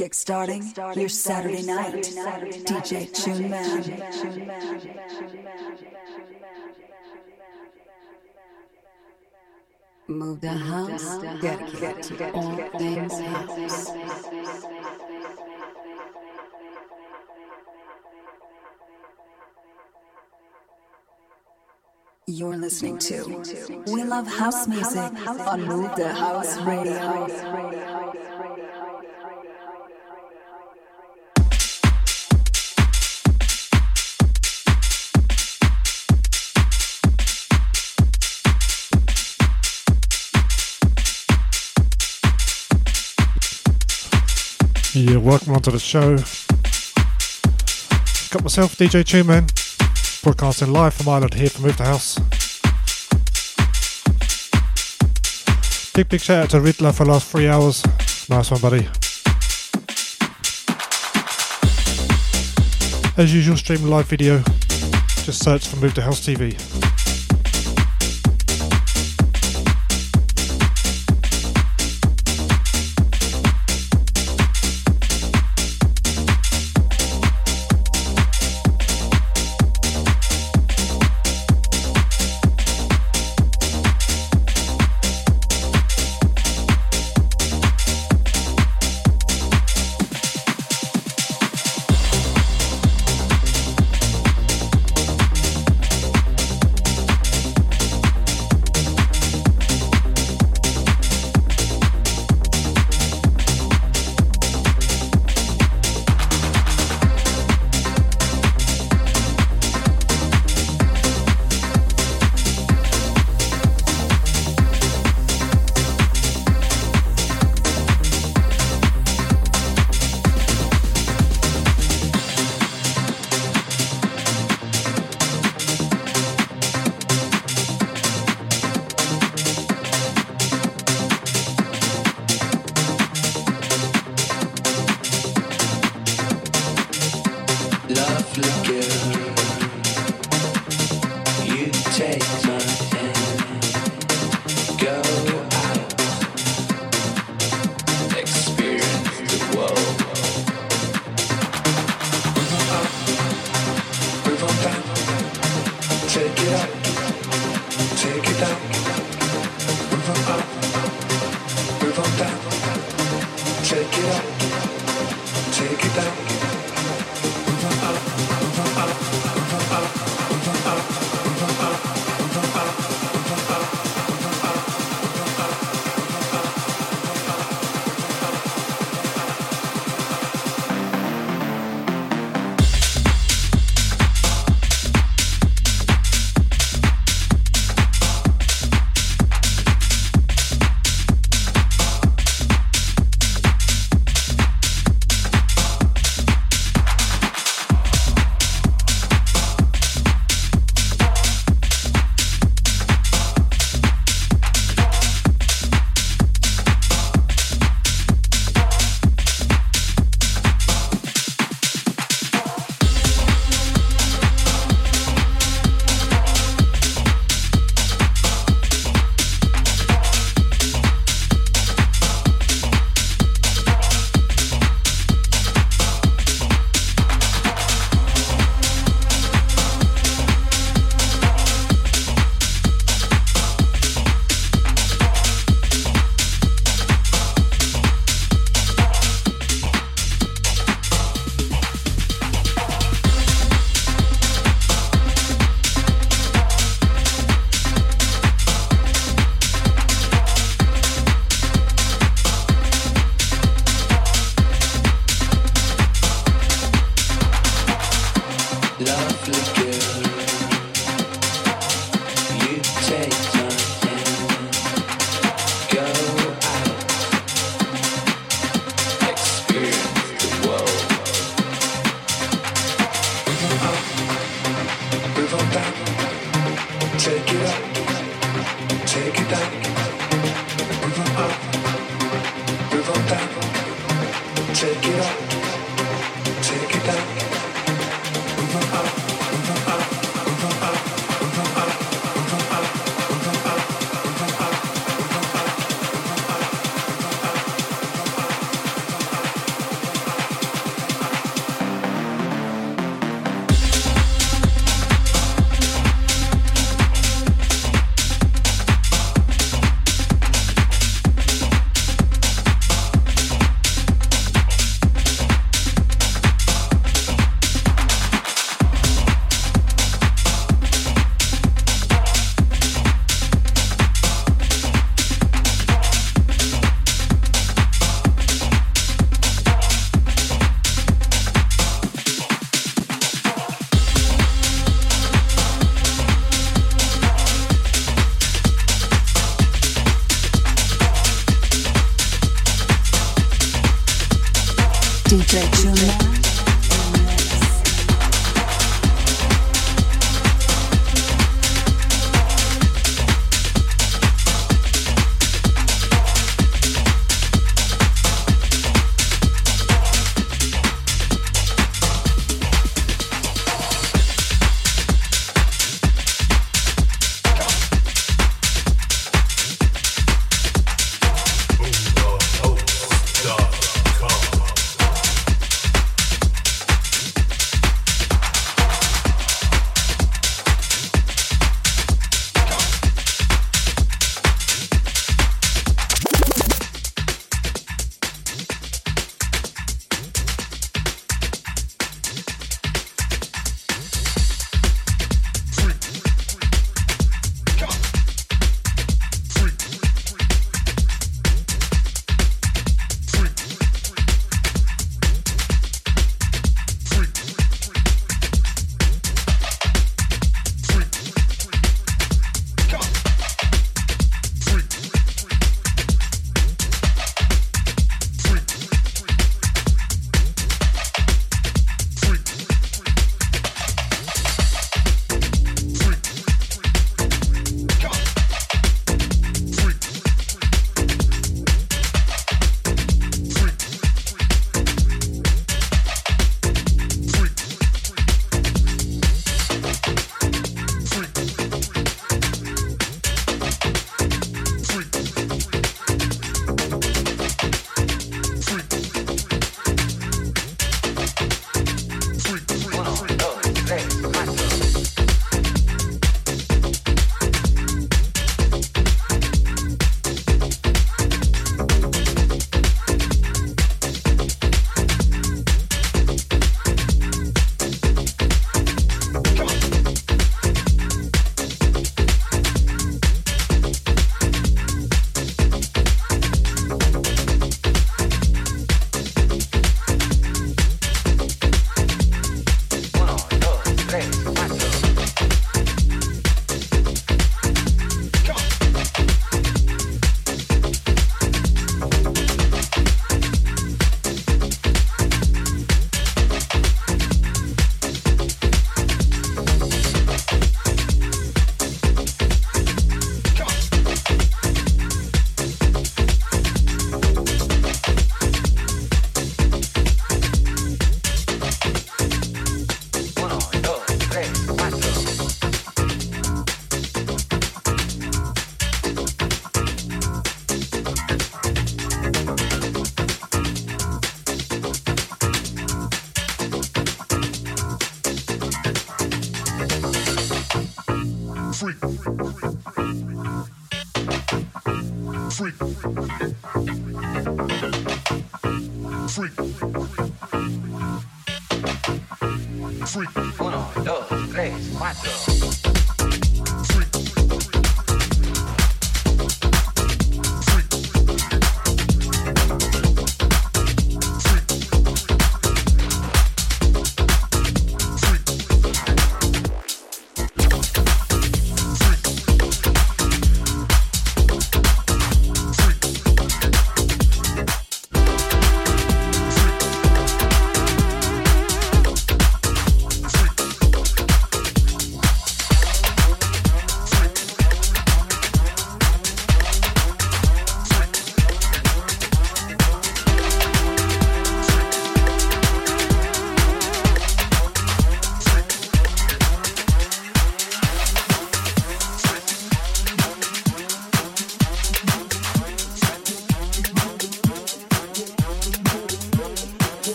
Kickstarting your Saturday night. DJ Tune Man. Move the house, dedicated to all things house. You're listening to We Love House Music on Move the House Radio. Yeah, uh, welcome onto the show. Got myself, DJ Tuneman, broadcasting live from Ireland here from Move the House. Big, big shout out to Riddler for the last three hours. Nice one, buddy. As usual, stream live video. Just search for Move the House TV.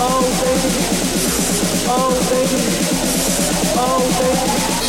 Oh baby, oh baby, oh baby.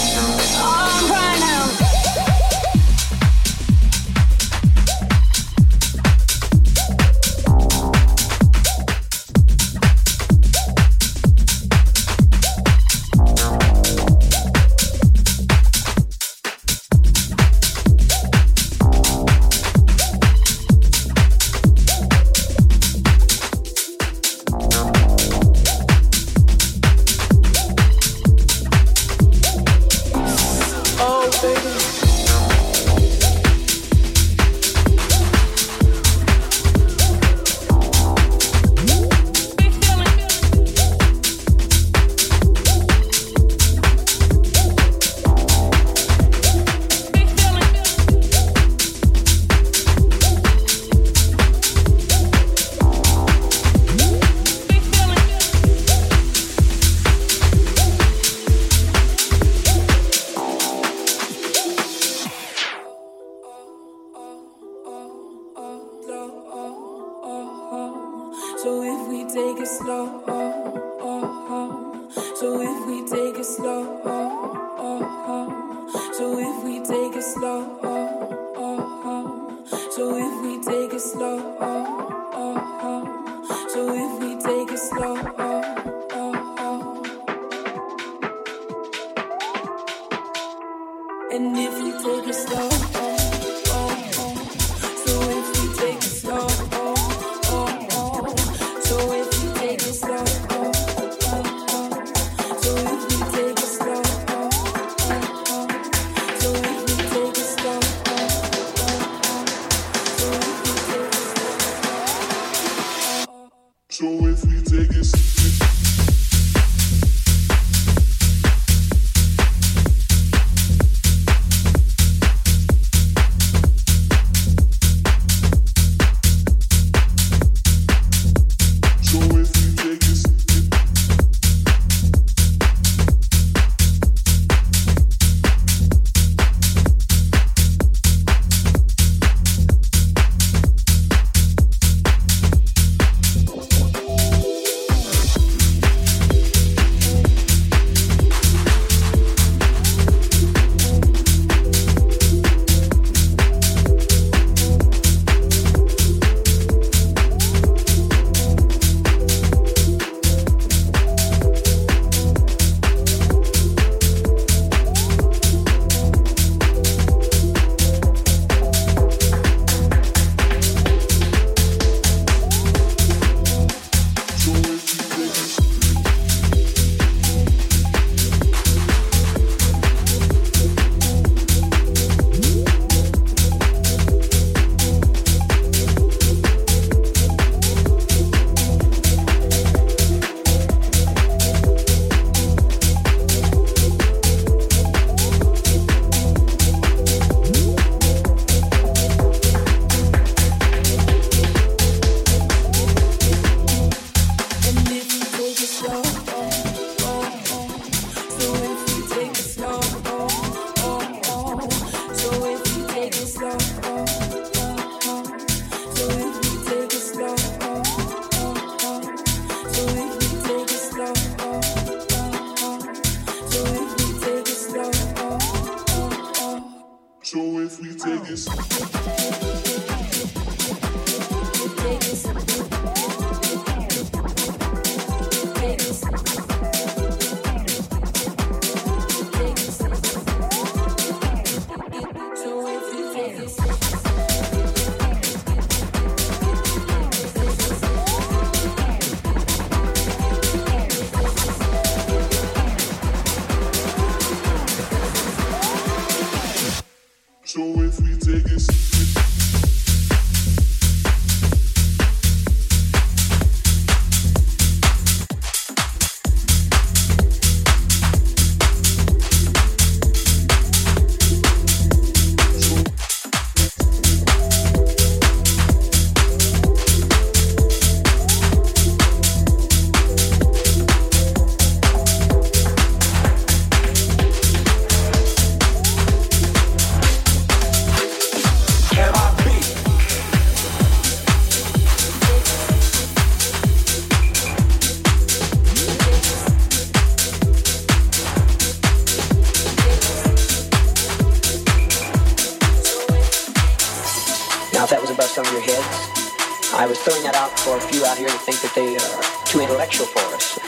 throwing that out for a few out here to think that they are too intellectual for us.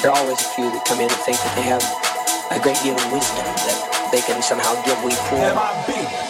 There are always a few that come in and think that they have a great deal of wisdom that they can somehow give we poor.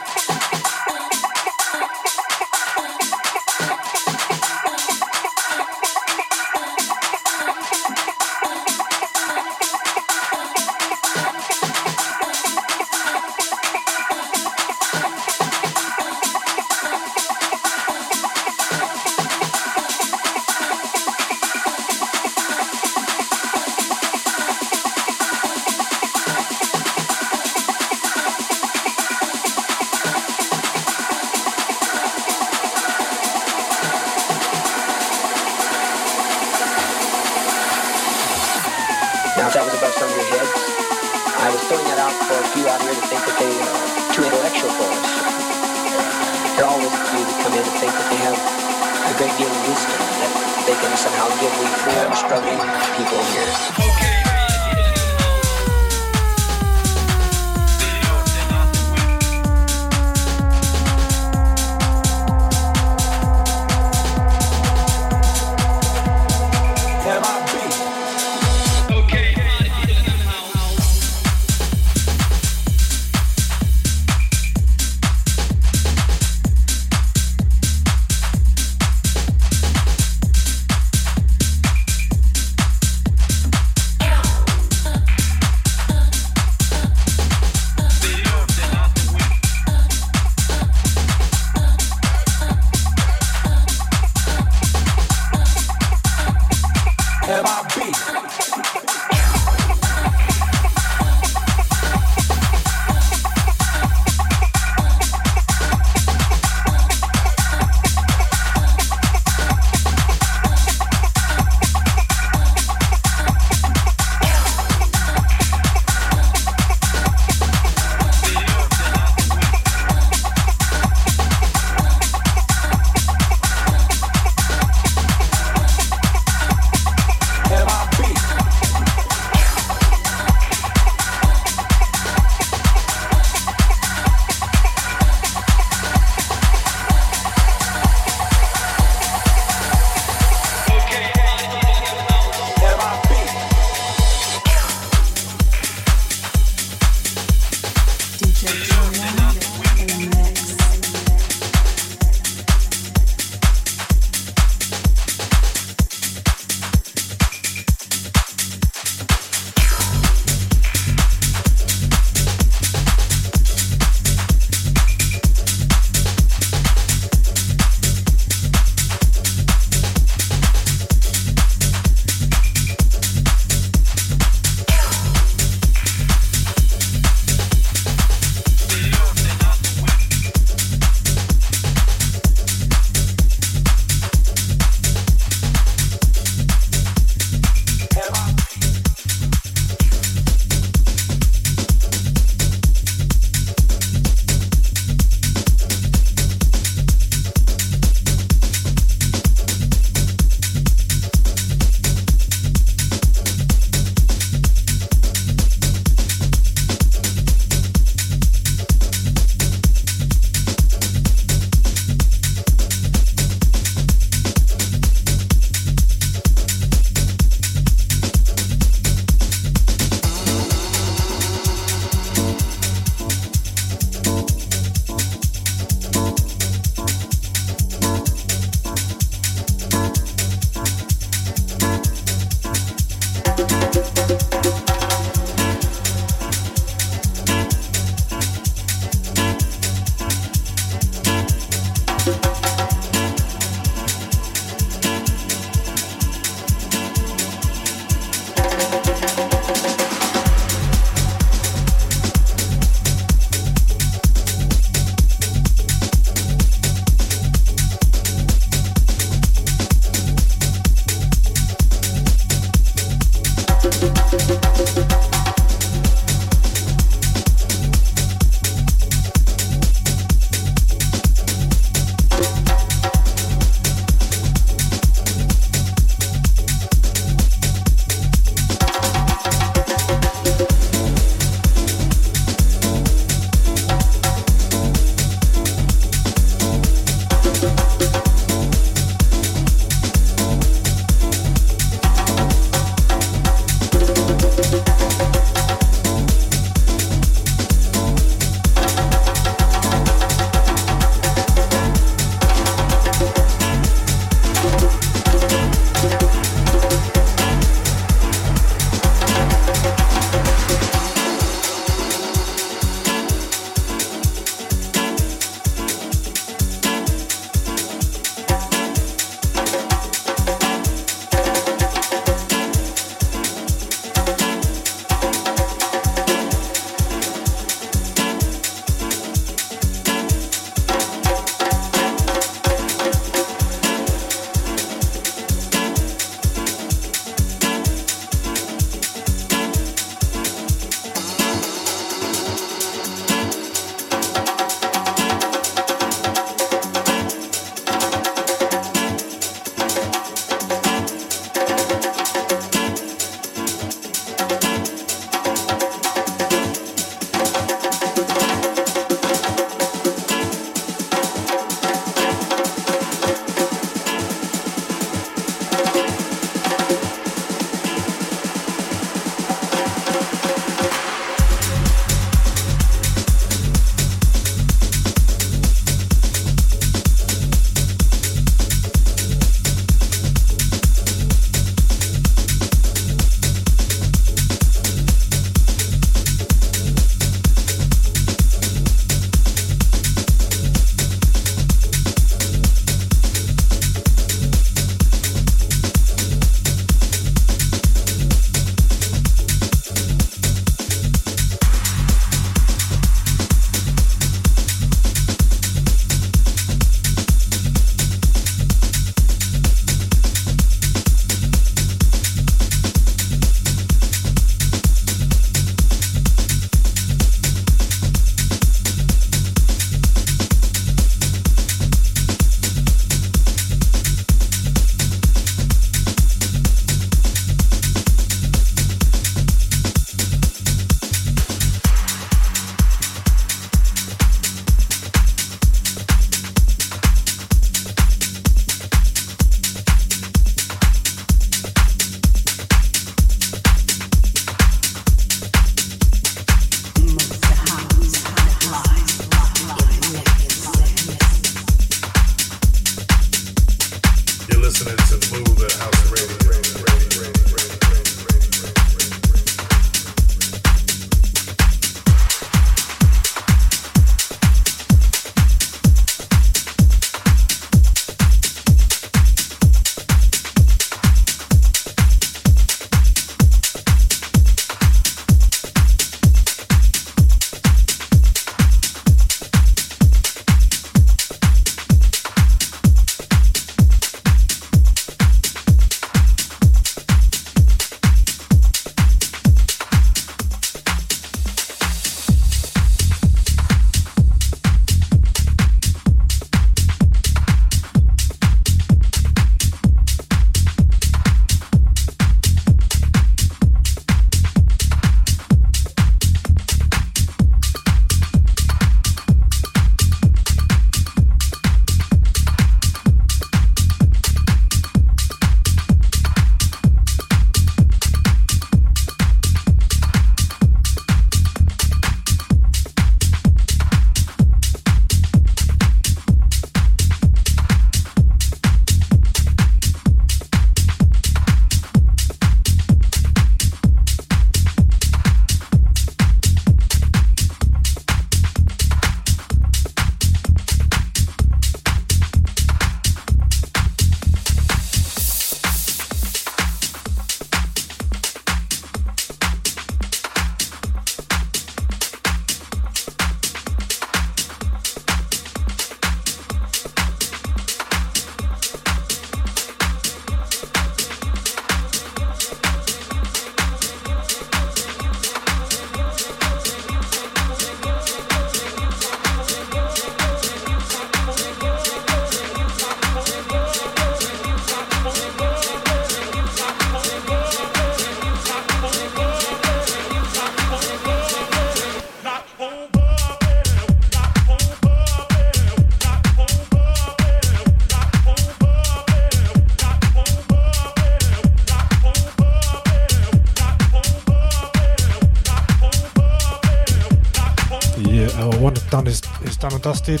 Dusted.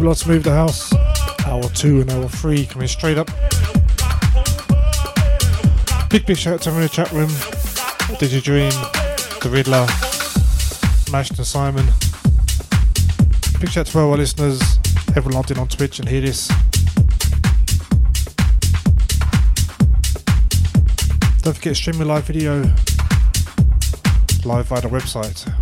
Lots move the house. Hour two and hour three coming straight up. Big big shout out to everyone in the chat room. Did You Dream, The Riddler, Mashed and Simon. Big shout out to all our listeners, everyone logged in on Twitch and hear this. Don't forget to stream the live video live via the website.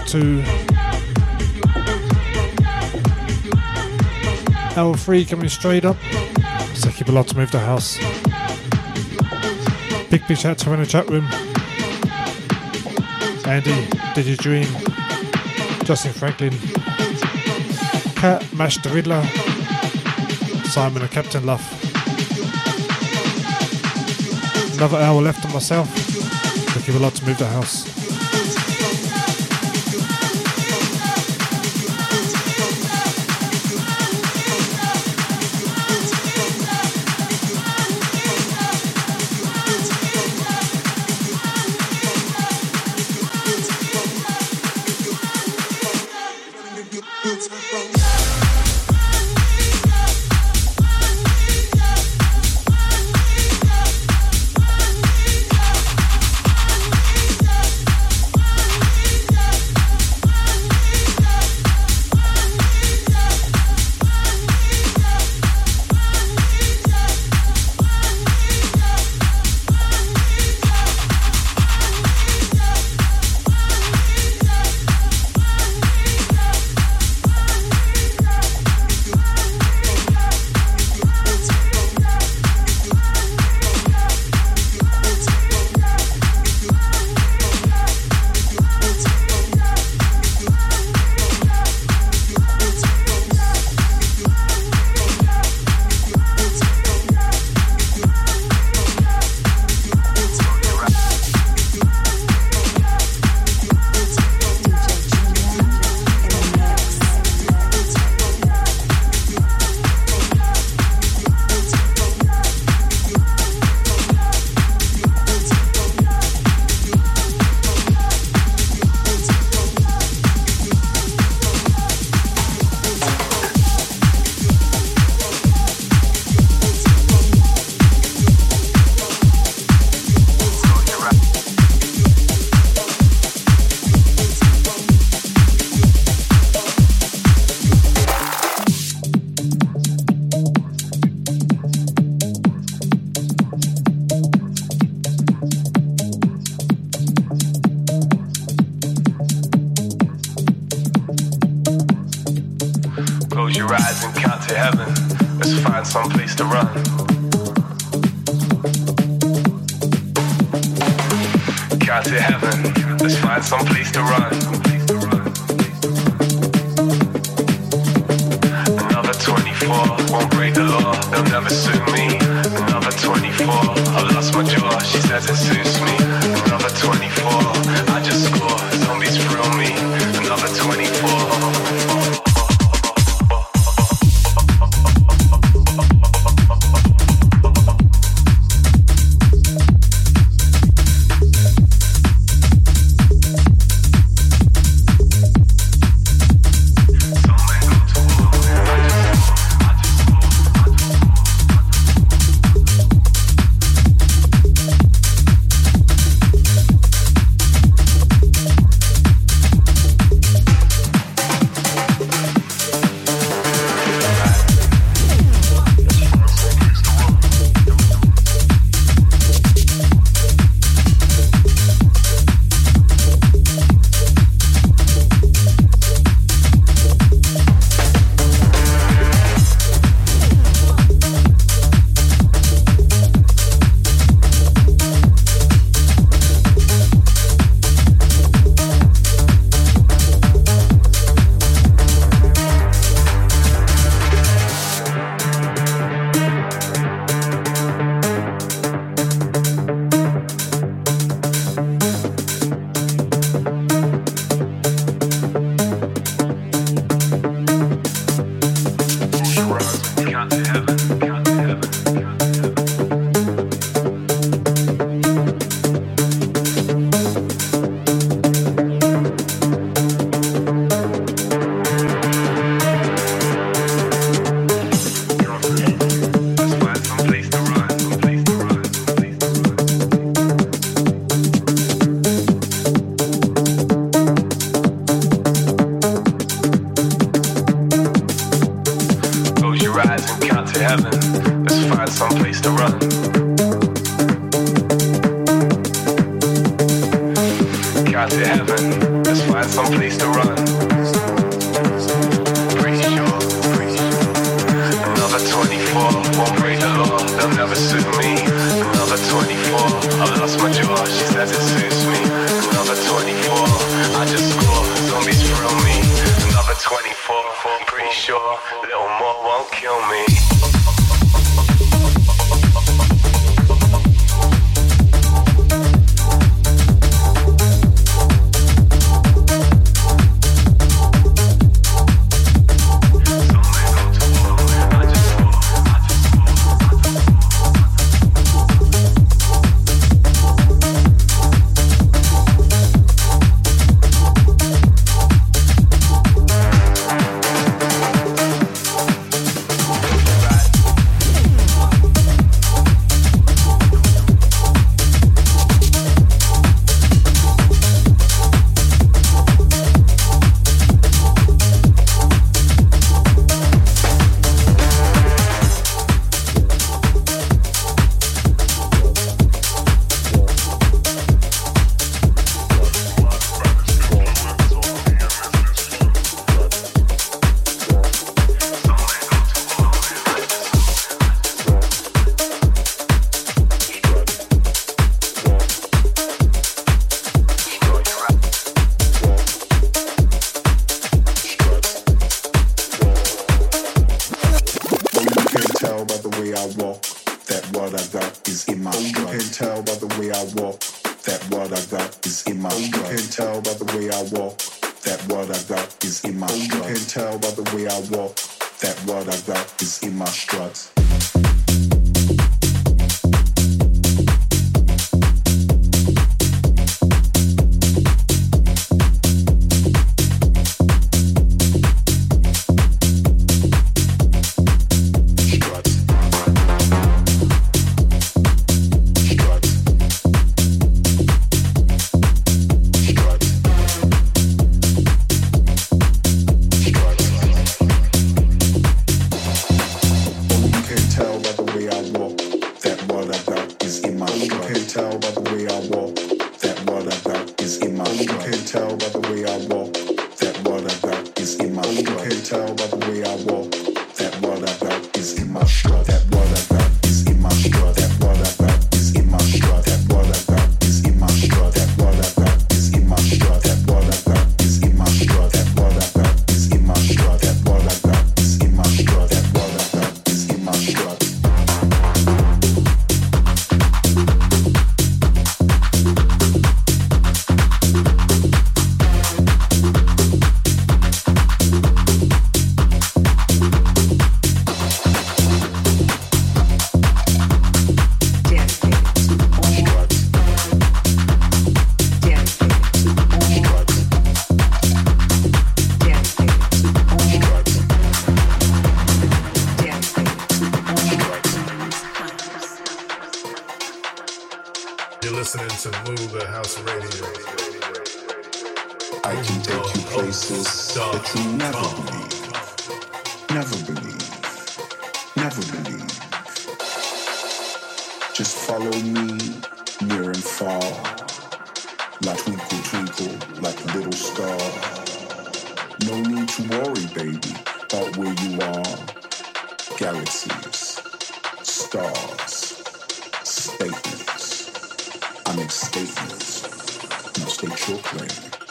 Two. Hour three coming straight up. So keep a lot to move the house. Big big shout to in the chat room. Andy, Did You Dream, Justin Franklin, Cat, Mash the Riddler, Simon and Captain Luff. Another hour left on myself. Keep a lot to move the house.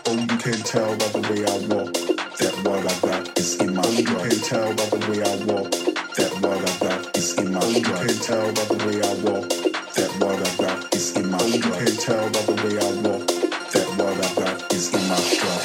Oh, you can't tell by the way I walk that what I got is in my oh, You can tell by the way I walk that what I got is in my oh, You can tell by the way I walk that what I got is in my oh, You can tell by the way I walk that what I got is in my stride.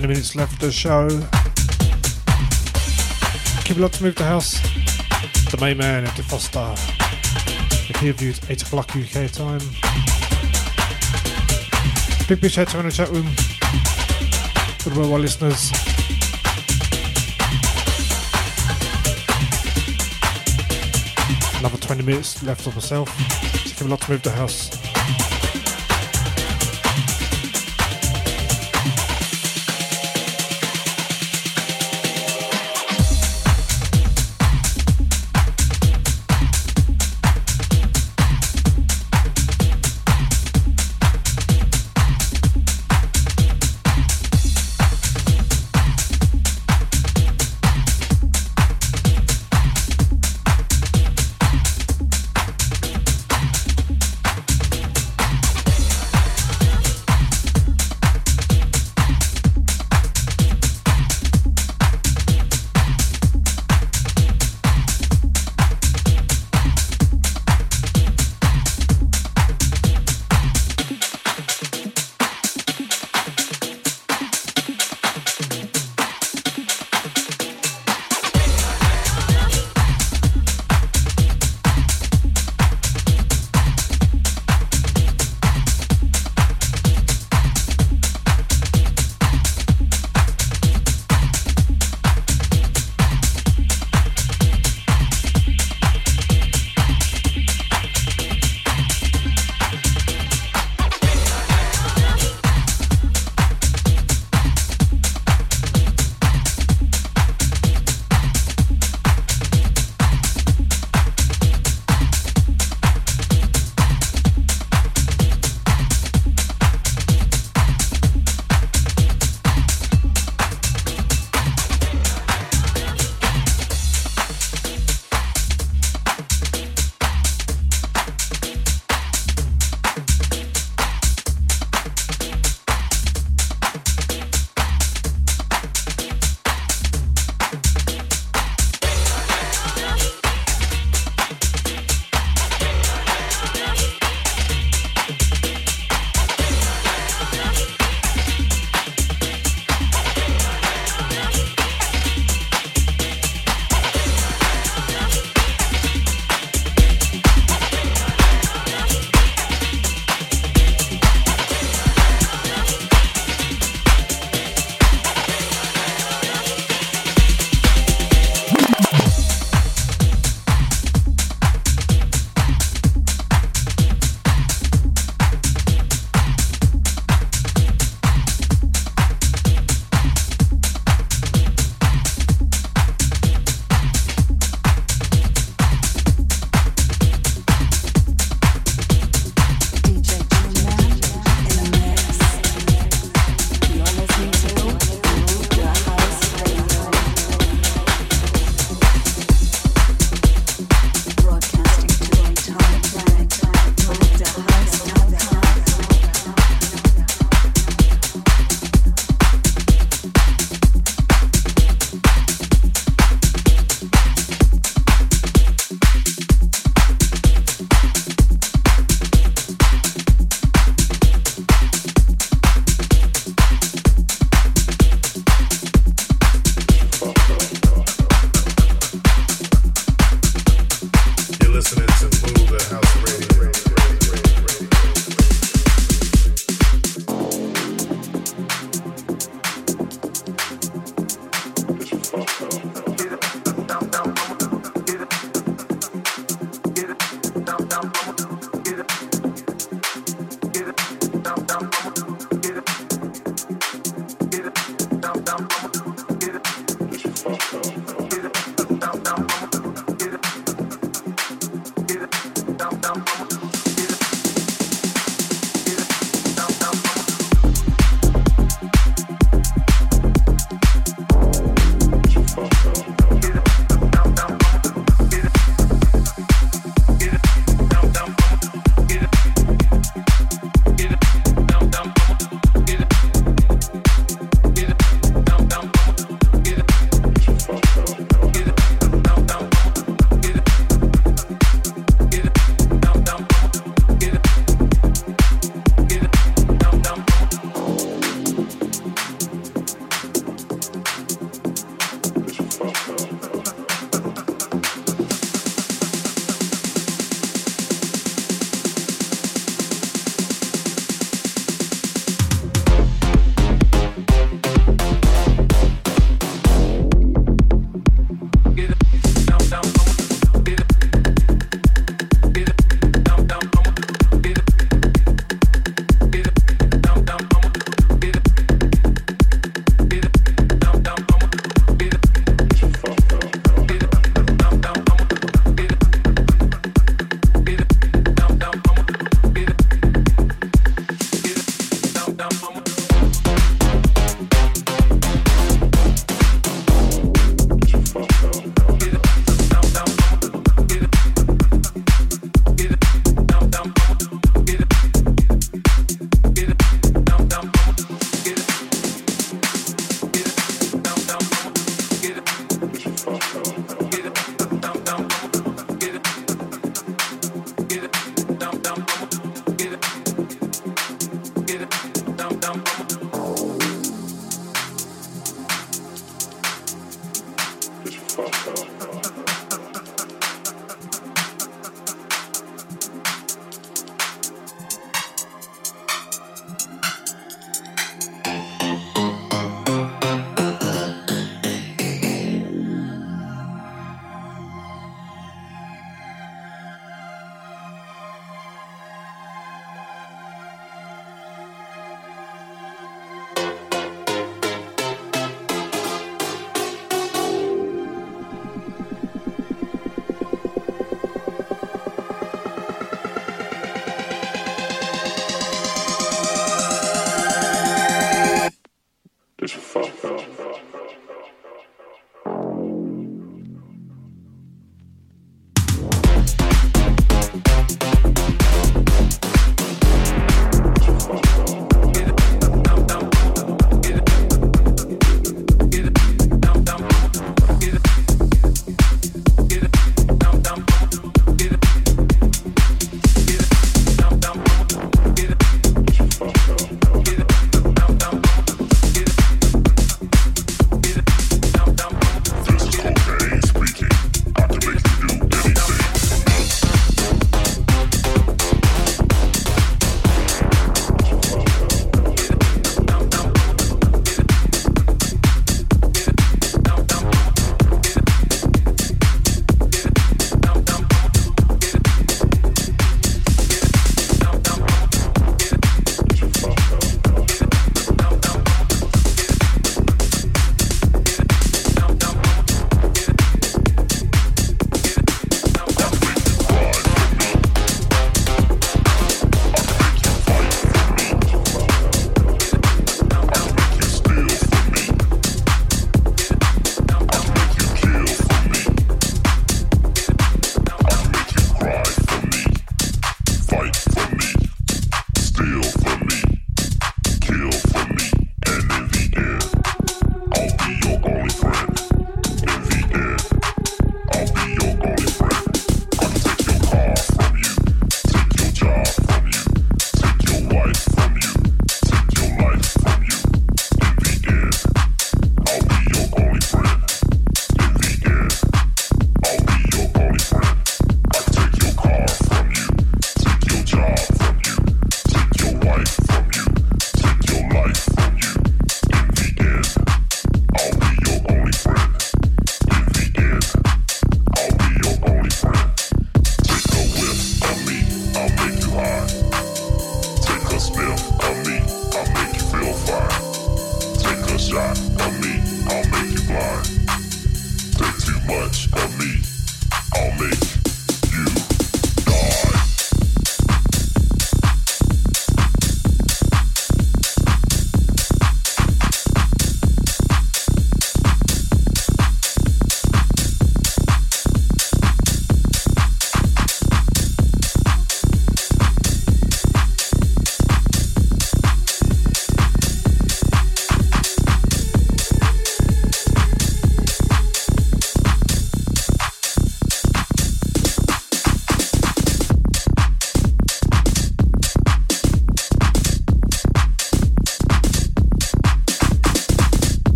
20 minutes left of the show. Keep it locked to move the house. The main man, Eddie Foster. The peer views 8 o'clock UK time. Big big the chat room. Good worldwide listeners. Another 20 minutes left of myself. Keep it locked to move the house.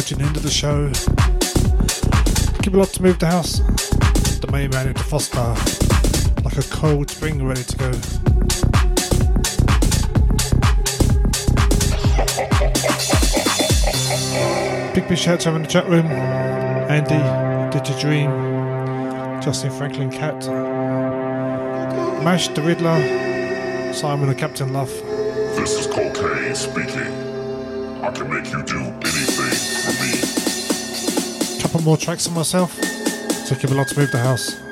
Approaching the end of the show. Keep a lot to move the house. The main man into Foster, like a cold spring ready to go. Big big shout out in the chat room. Andy, Did You Dream, Justin Franklin Cat, Mash the Riddler, Simon the Captain Luff. This is Cocaine speaking. I can make you do couple more tracks on myself took him a lot to move the house.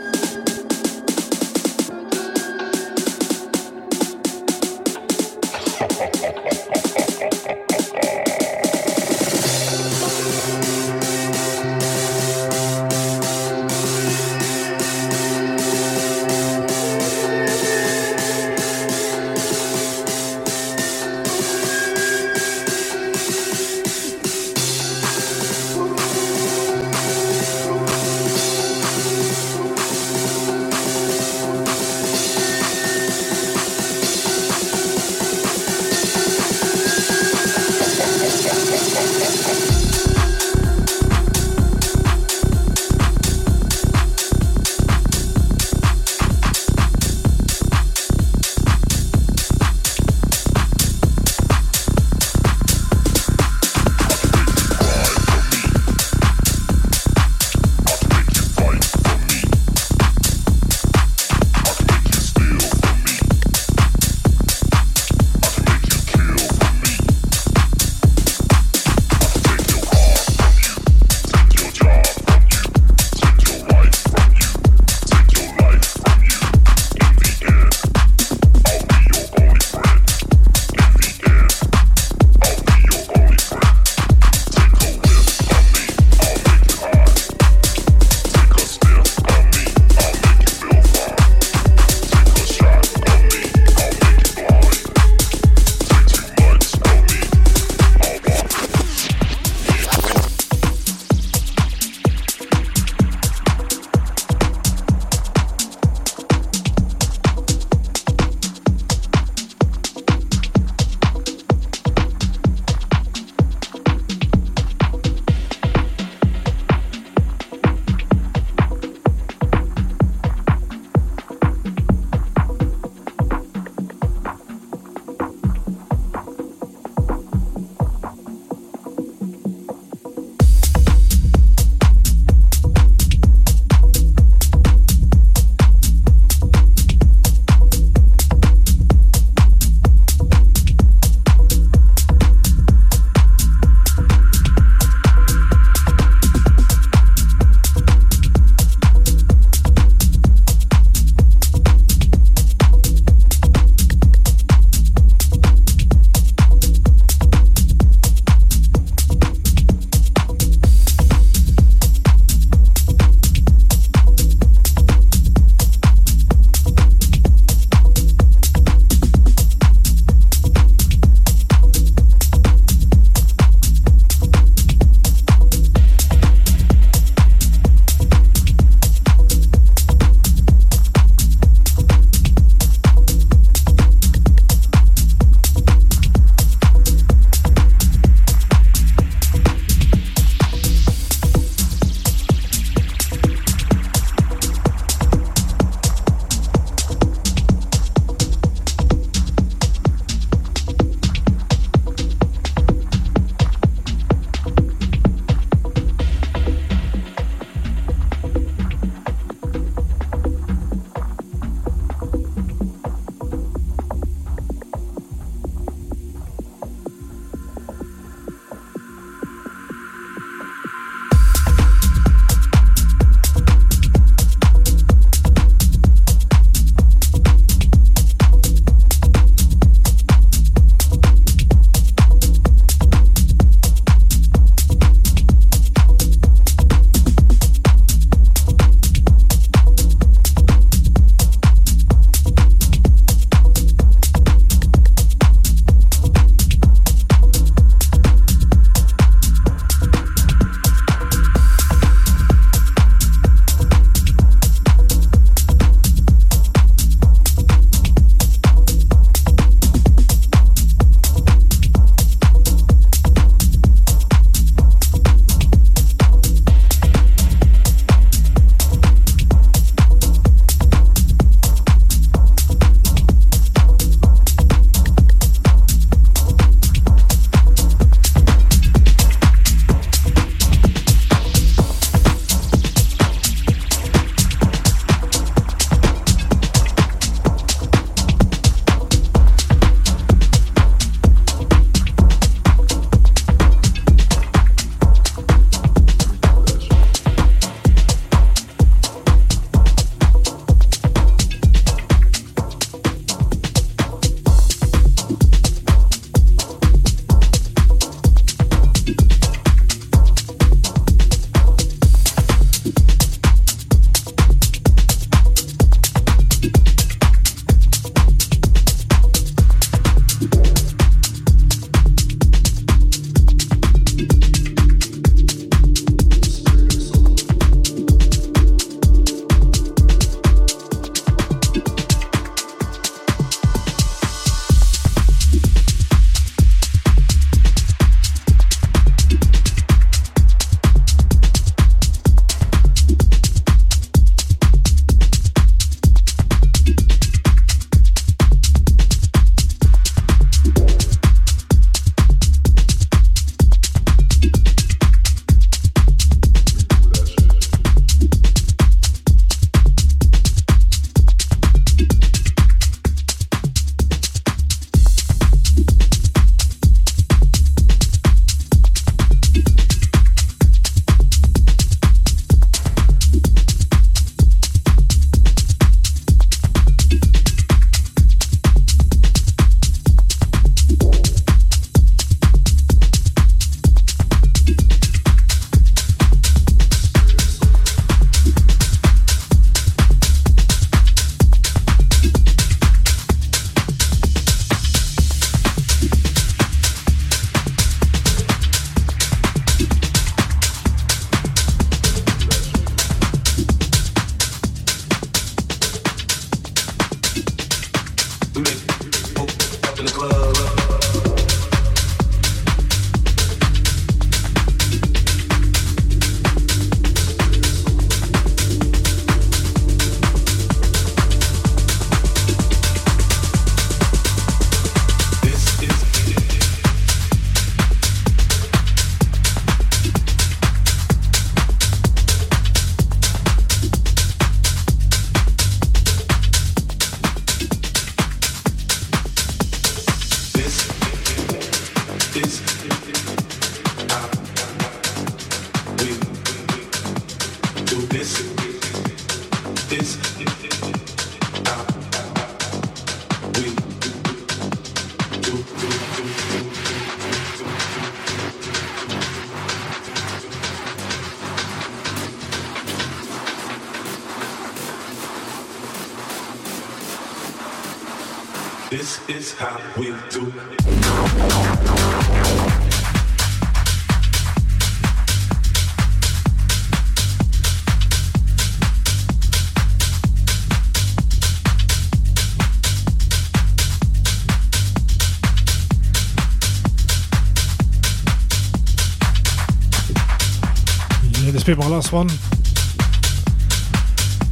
Will my last one.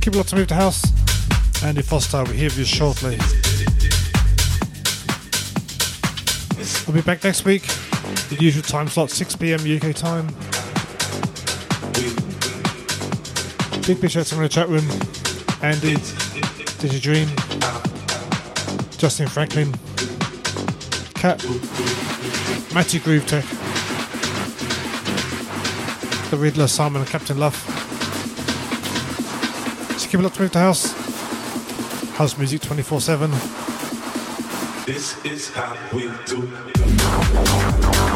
Keep a lot to move the house. Andy Foster, we'll hear you shortly. I'll be back next week. The usual time slot, 6 pm UK time. Big big shout out in the chat room. Andy, Digi Dream, Justin Franklin, Cat, Matty Groove Tech, The Riddler, Simon, and Captain Luff. So keep it up to move the house. House music 24 7. This is how we do.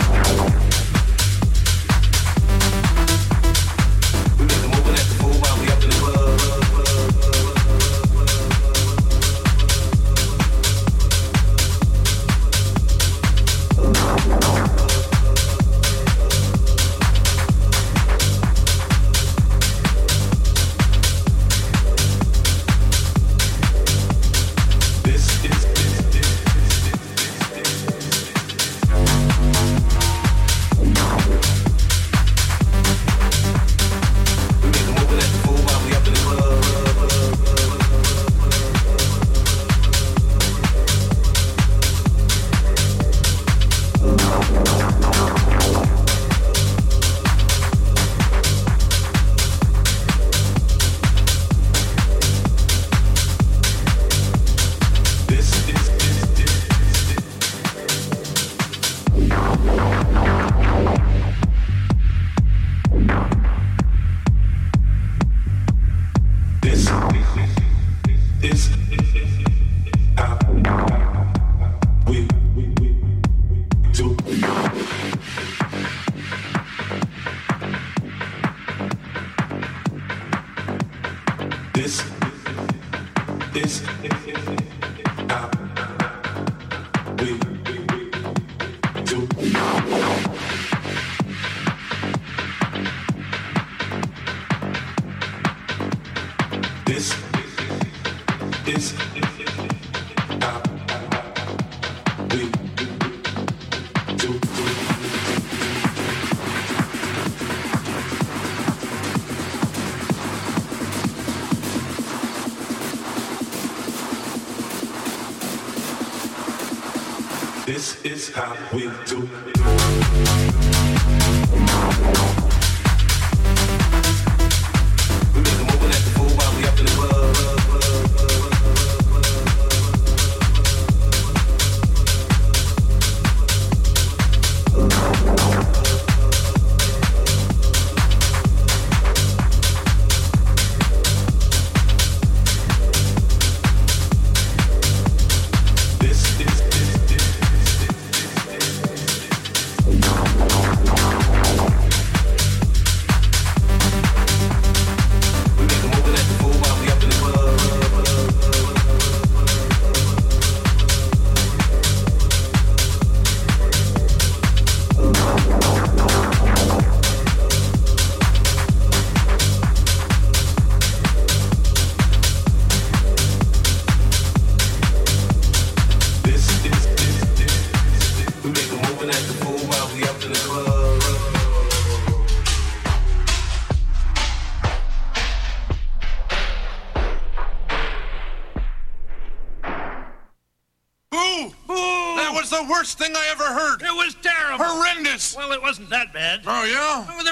How we do.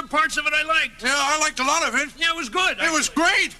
Parts of it I liked. Yeah, I liked a lot of it. Yeah, it was good. It was great.